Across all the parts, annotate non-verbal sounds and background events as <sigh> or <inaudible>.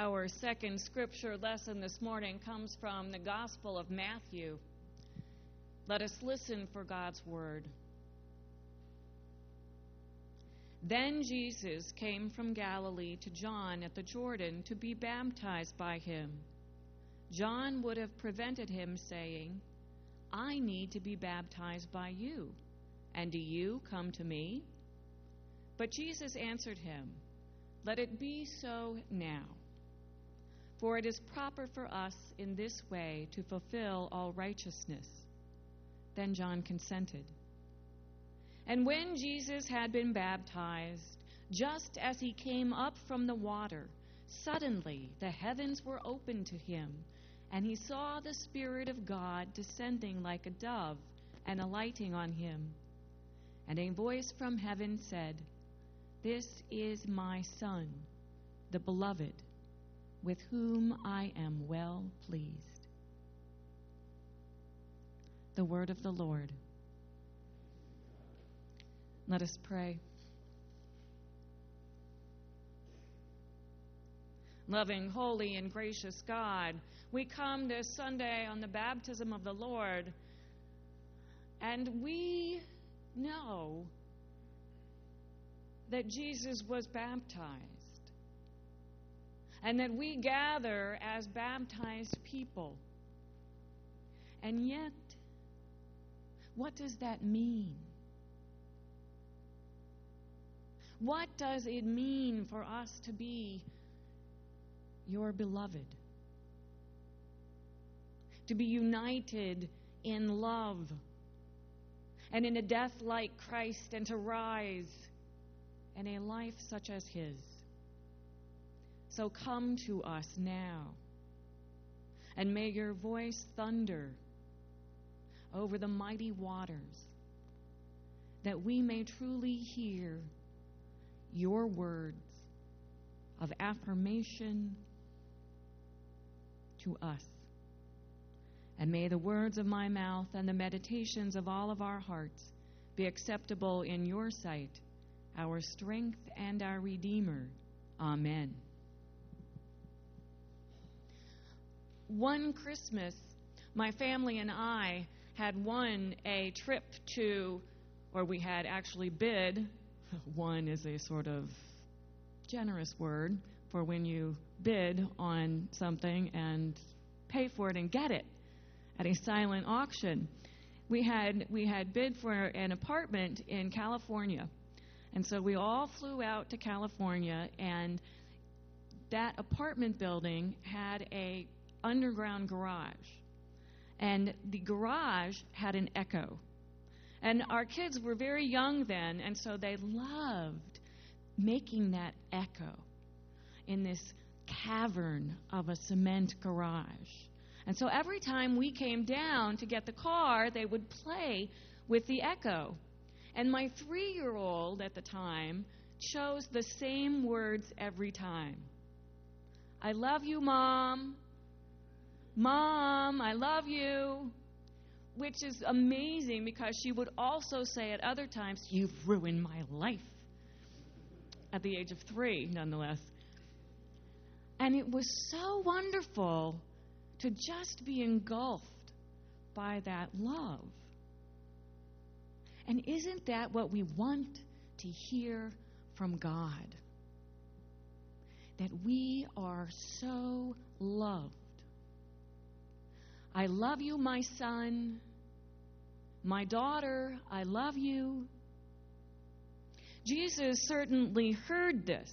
Our second scripture lesson this morning comes from the Gospel of Matthew. Let us listen for God's word. Then Jesus came from Galilee to John at the Jordan to be baptized by him. John would have prevented him, saying, I need to be baptized by you, and do you come to me? But Jesus answered him, Let it be so now. For it is proper for us in this way to fulfill all righteousness. Then John consented. And when Jesus had been baptized, just as he came up from the water, suddenly the heavens were opened to him, and he saw the Spirit of God descending like a dove and alighting on him. And a voice from heaven said, This is my Son, the beloved, with whom I am well pleased. The word of the Lord. Let us pray. Loving, holy, and gracious God, we come this Sunday on the baptism of the Lord, and we know that Jesus was baptized, and that we gather as baptized people. And yet, what does that mean? What does it mean for us to be your beloved? To be united in love and in a death like Christ and to rise in a life such as His. So come to us now and may your voice thunder over the mighty waters that we may truly hear your words of affirmation to us. And may the words of my mouth and the meditations of all of our hearts be acceptable in your sight, our strength and our Redeemer. Amen. One Christmas, my family and I had won a trip to, or we had actually bid <laughs> one is a sort of generous word for when you bid on something and pay for it and get it at a silent auction. We had we had bid for an apartment in California. And so we all flew out to California and that apartment building had a underground garage. And the garage had an echo. And our kids were very young then, and so they loved making that echo in this cavern of a cement garage. And so every time we came down to get the car, they would play with the echo. And my three year old at the time chose the same words every time I love you, Mom. Mom, I love you which is amazing because she would also say at other times, You've ruined my life. At the age of three, nonetheless. And it was so wonderful to just be engulfed by that love. And isn't that what we want to hear from God? That we are so loved. I love you, my son. My daughter, I love you. Jesus certainly heard this.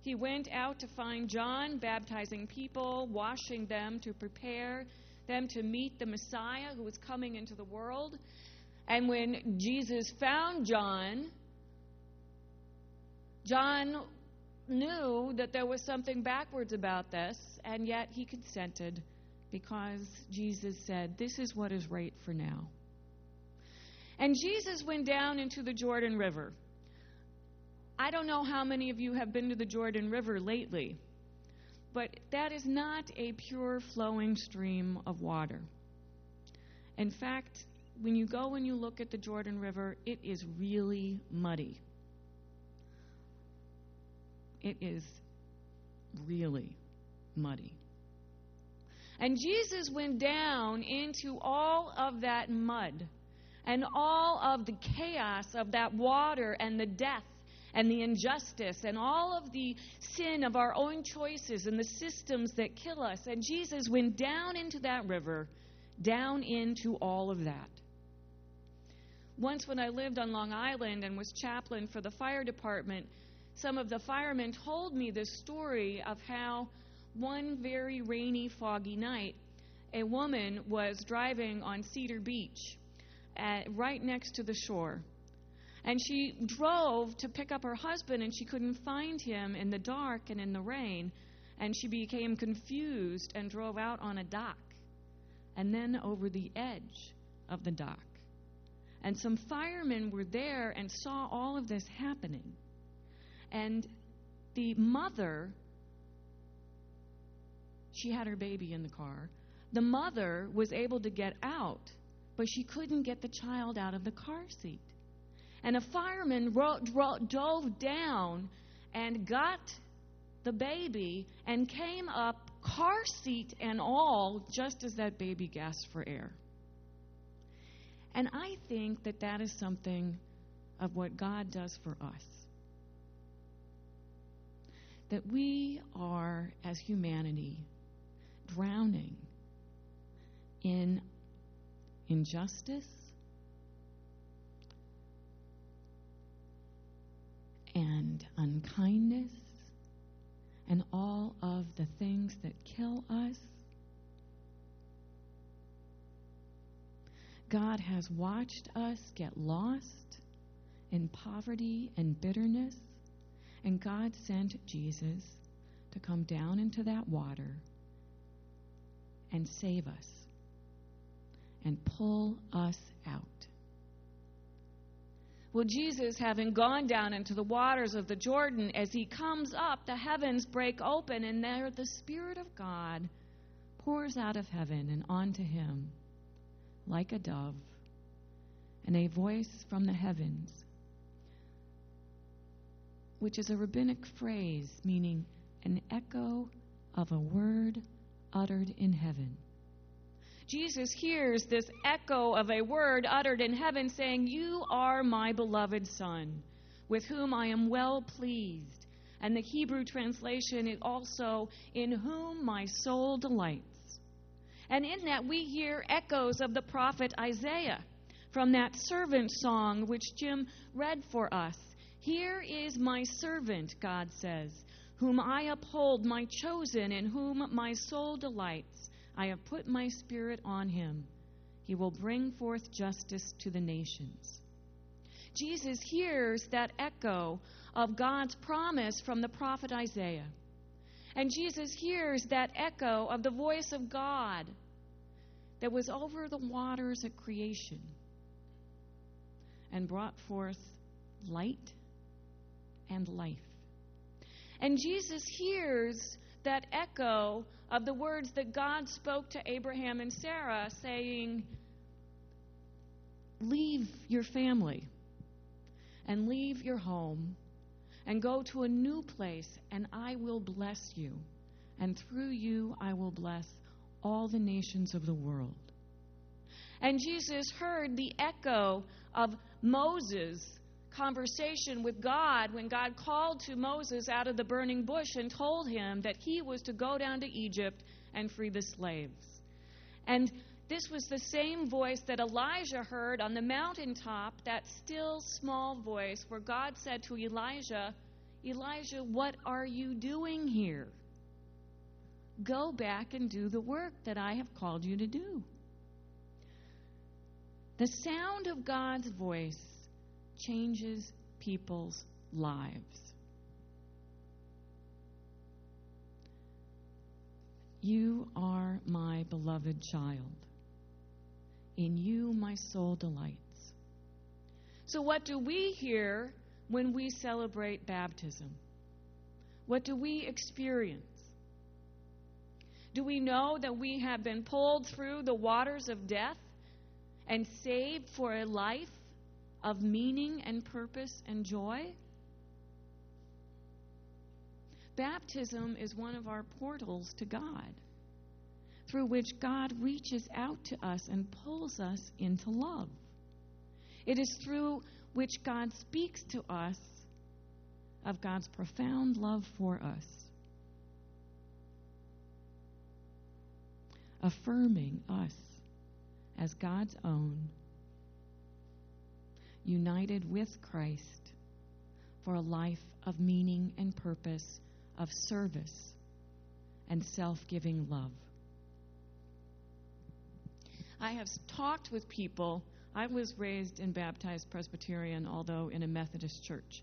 He went out to find John, baptizing people, washing them to prepare them to meet the Messiah who was coming into the world. And when Jesus found John, John knew that there was something backwards about this, and yet he consented because Jesus said, This is what is right for now. And Jesus went down into the Jordan River. I don't know how many of you have been to the Jordan River lately, but that is not a pure flowing stream of water. In fact, when you go and you look at the Jordan River, it is really muddy. It is really muddy. And Jesus went down into all of that mud and all of the chaos of that water and the death and the injustice and all of the sin of our own choices and the systems that kill us. And Jesus went down into that river, down into all of that. Once, when I lived on Long Island and was chaplain for the fire department, some of the firemen told me this story of how one very rainy, foggy night, a woman was driving on Cedar Beach, at, right next to the shore. And she drove to pick up her husband, and she couldn't find him in the dark and in the rain. And she became confused and drove out on a dock and then over the edge of the dock. And some firemen were there and saw all of this happening. And the mother, she had her baby in the car. The mother was able to get out, but she couldn't get the child out of the car seat. And a fireman ro- dro- dove down and got the baby and came up, car seat and all, just as that baby gasped for air. And I think that that is something of what God does for us. That we are, as humanity, drowning in injustice and unkindness and all of the things that kill us. God has watched us get lost in poverty and bitterness, and God sent Jesus to come down into that water and save us and pull us out. Well, Jesus, having gone down into the waters of the Jordan, as he comes up, the heavens break open, and there the Spirit of God pours out of heaven and onto him like a dove, and a voice from the heavens, which is a rabbinic phrase meaning an echo of a word uttered in heaven. Jesus hears this echo of a word uttered in heaven saying, You are my beloved Son, with whom I am well pleased. And the Hebrew translation is also, In whom my soul delights. And in that, we hear echoes of the prophet Isaiah from that servant song which Jim read for us. Here is my servant, God says, whom I uphold, my chosen, in whom my soul delights. I have put my spirit on him. He will bring forth justice to the nations. Jesus hears that echo of God's promise from the prophet Isaiah. And Jesus hears that echo of the voice of God that was over the waters at creation and brought forth light and life. And Jesus hears that echo of the words that God spoke to Abraham and Sarah, saying, Leave your family and leave your home and go to a new place, and I will bless you. And through you, I will bless all the nations of the world. And Jesus heard the echo of Moses' conversation with God when God called to Moses out of the burning bush and told him that he was to go down to Egypt and free the slaves. And this was the same voice that Elijah heard on the mountaintop, that still small voice where God said to Elijah, Elijah, what are you doing here? Go back and do the work that I have called you to do. The sound of God's voice changes people's lives. You are my beloved child. In you my soul delights. So, what do we hear when we celebrate baptism? What do we experience? Do we know that we have been pulled through the waters of death and saved for a life of meaning and purpose and joy? baptism is one of our portals to God, through which God reaches out to us and pulls us into love. It is through which God speaks to us of God's profound love for us, affirming us as God's own, united with Christ for a life of meaning and purpose, of service and self giving love. I have talked with people. I was raised and baptized Presbyterian, although in a Methodist church.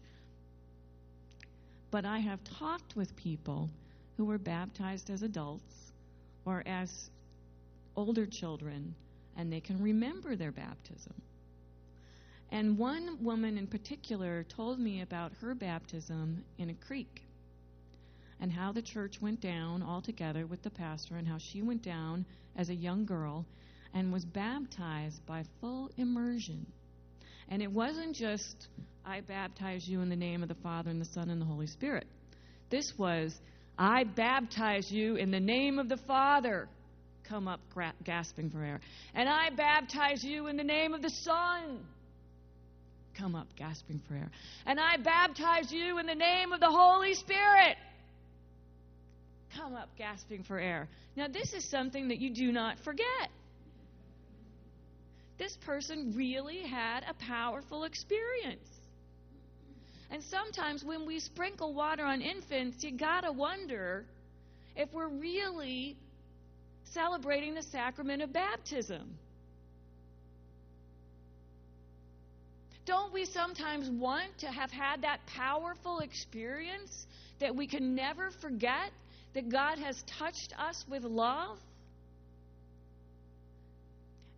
But I have talked with people who were baptized as adults or as older children, and they can remember their baptism. And one woman in particular told me about her baptism in a creek and how the church went down all together with the pastor and how she went down as a young girl and was baptized by full immersion. And it wasn't just, I baptize you in the name of the Father and the Son and the Holy Spirit. This was, I baptize you in the name of the Father. Come up gra- gasping for air. And I baptize you in the name of the Son. Come up gasping for air. And I baptize you in the name of the Holy Spirit. Come up gasping for air. Now, this is something that you do not forget this person really had a powerful experience. And sometimes when we sprinkle water on infants, you gotta wonder if we're really celebrating the sacrament of baptism. Don't we sometimes want to have had that powerful experience that we can never forget that God has touched us with love?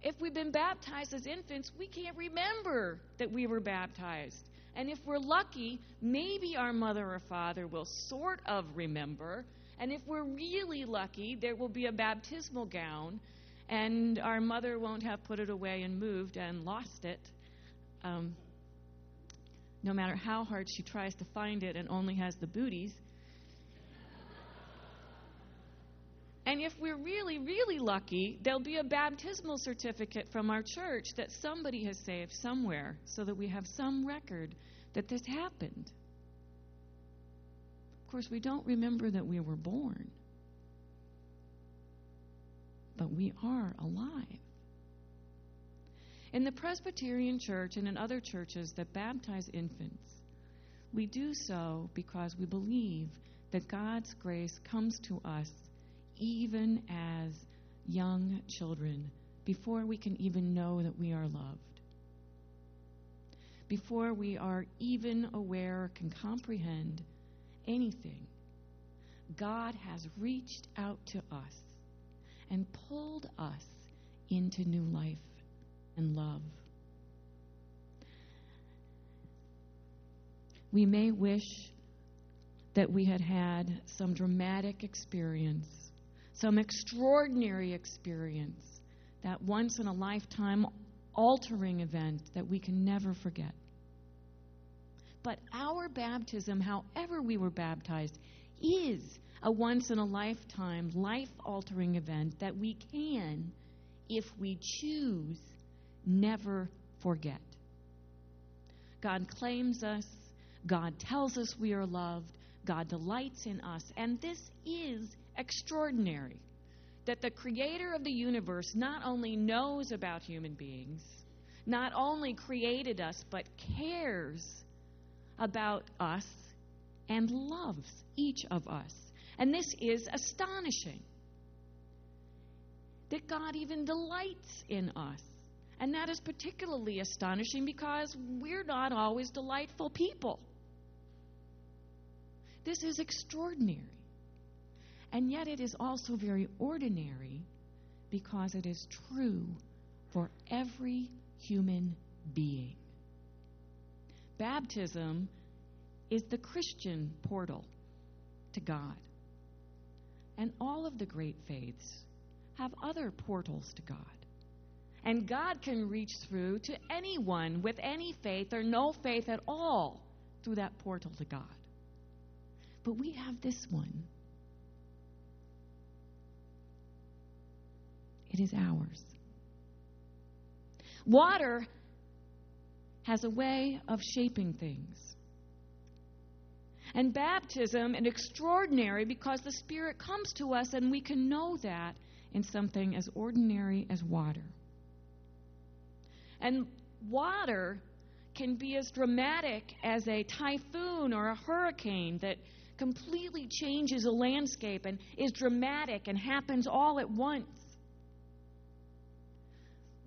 If we've been baptized as infants, we can't remember that we were baptized. And if we're lucky, maybe our mother or father will sort of remember. And if we're really lucky, there will be a baptismal gown, and our mother won't have put it away and moved and lost it. Um, no matter how hard she tries to find it and only has the booties. And if we're really, really lucky, there'll be a baptismal certificate from our church that somebody has saved somewhere so that we have some record that this happened. Of course, we don't remember that we were born, but we are alive. In the Presbyterian Church and in other churches that baptize infants, we do so because we believe that God's grace comes to us even as young children, before we can even know that we are loved, before we are even aware, or can comprehend anything, God has reached out to us and pulled us into new life and love. We may wish that we had had some dramatic experience some extraordinary experience, that once in a lifetime altering event that we can never forget. But our baptism, however we were baptized, is a once in a lifetime, life altering event that we can, if we choose, never forget. God claims us, God tells us we are loved, God delights in us, and this is extraordinary that the creator of the universe not only knows about human beings, not only created us, but cares about us and loves each of us. And this is astonishing. That God even delights in us. And that is particularly astonishing because we're not always delightful people. This is extraordinary. And yet it is also very ordinary because it is true for every human being. Baptism is the Christian portal to God. And all of the great faiths have other portals to God. And God can reach through to anyone with any faith or no faith at all through that portal to God. But we have this one. It is ours. Water has a way of shaping things. And baptism is extraordinary because the Spirit comes to us and we can know that in something as ordinary as water. And water can be as dramatic as a typhoon or a hurricane that completely changes a landscape and is dramatic and happens all at once.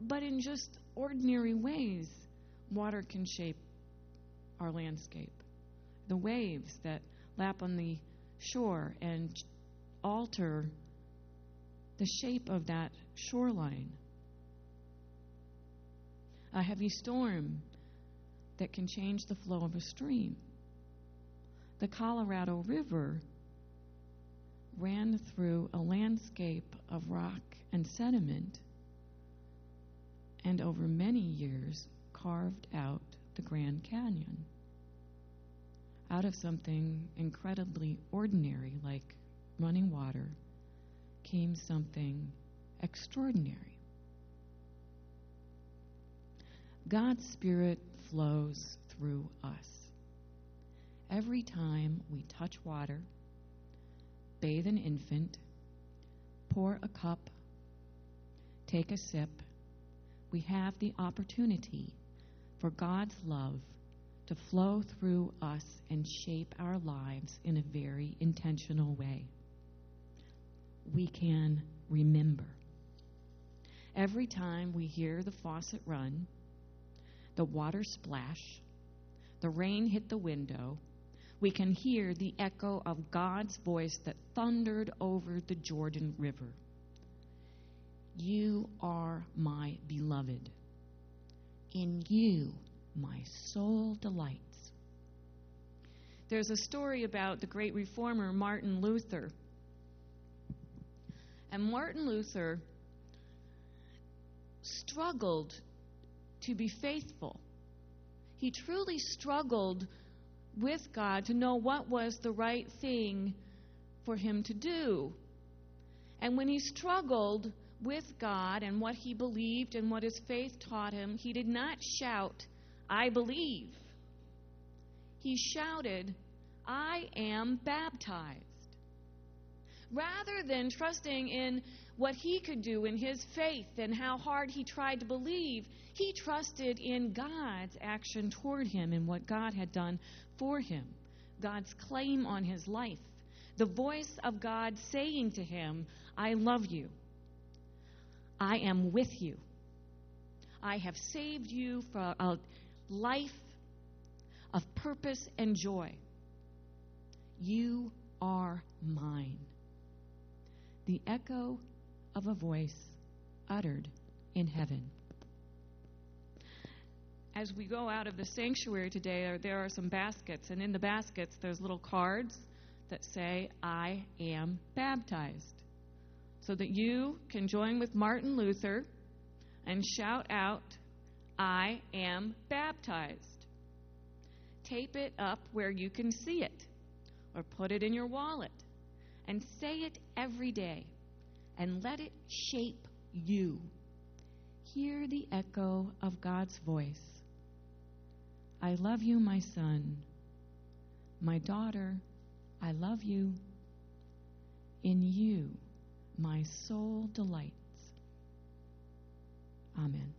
But in just ordinary ways, water can shape our landscape. The waves that lap on the shore and alter the shape of that shoreline. A heavy storm that can change the flow of a stream. The Colorado River ran through a landscape of rock and sediment and over many years carved out the Grand Canyon out of something incredibly ordinary like running water came something extraordinary. God's Spirit flows through us. Every time we touch water, bathe an infant, pour a cup, take a sip, we have the opportunity for God's love to flow through us and shape our lives in a very intentional way. We can remember. Every time we hear the faucet run, the water splash, the rain hit the window, we can hear the echo of God's voice that thundered over the Jordan River. You are my beloved. In you my soul delights. There's a story about the great reformer Martin Luther. And Martin Luther struggled to be faithful. He truly struggled with God to know what was the right thing for him to do. And when he struggled with God and what he believed and what his faith taught him, he did not shout, I believe. He shouted, I am baptized. Rather than trusting in what he could do in his faith and how hard he tried to believe, he trusted in God's action toward him and what God had done for him, God's claim on his life, the voice of God saying to him, I love you. I am with you. I have saved you for a life of purpose and joy. You are mine. The echo of a voice uttered in heaven. As we go out of the sanctuary today, there are some baskets, and in the baskets, there's little cards that say, I am baptized. So that you can join with Martin Luther and shout out, I am baptized. Tape it up where you can see it, or put it in your wallet, and say it every day, and let it shape you. Hear the echo of God's voice. I love you, my son. My daughter, I love you. In you, my soul delights. Amen.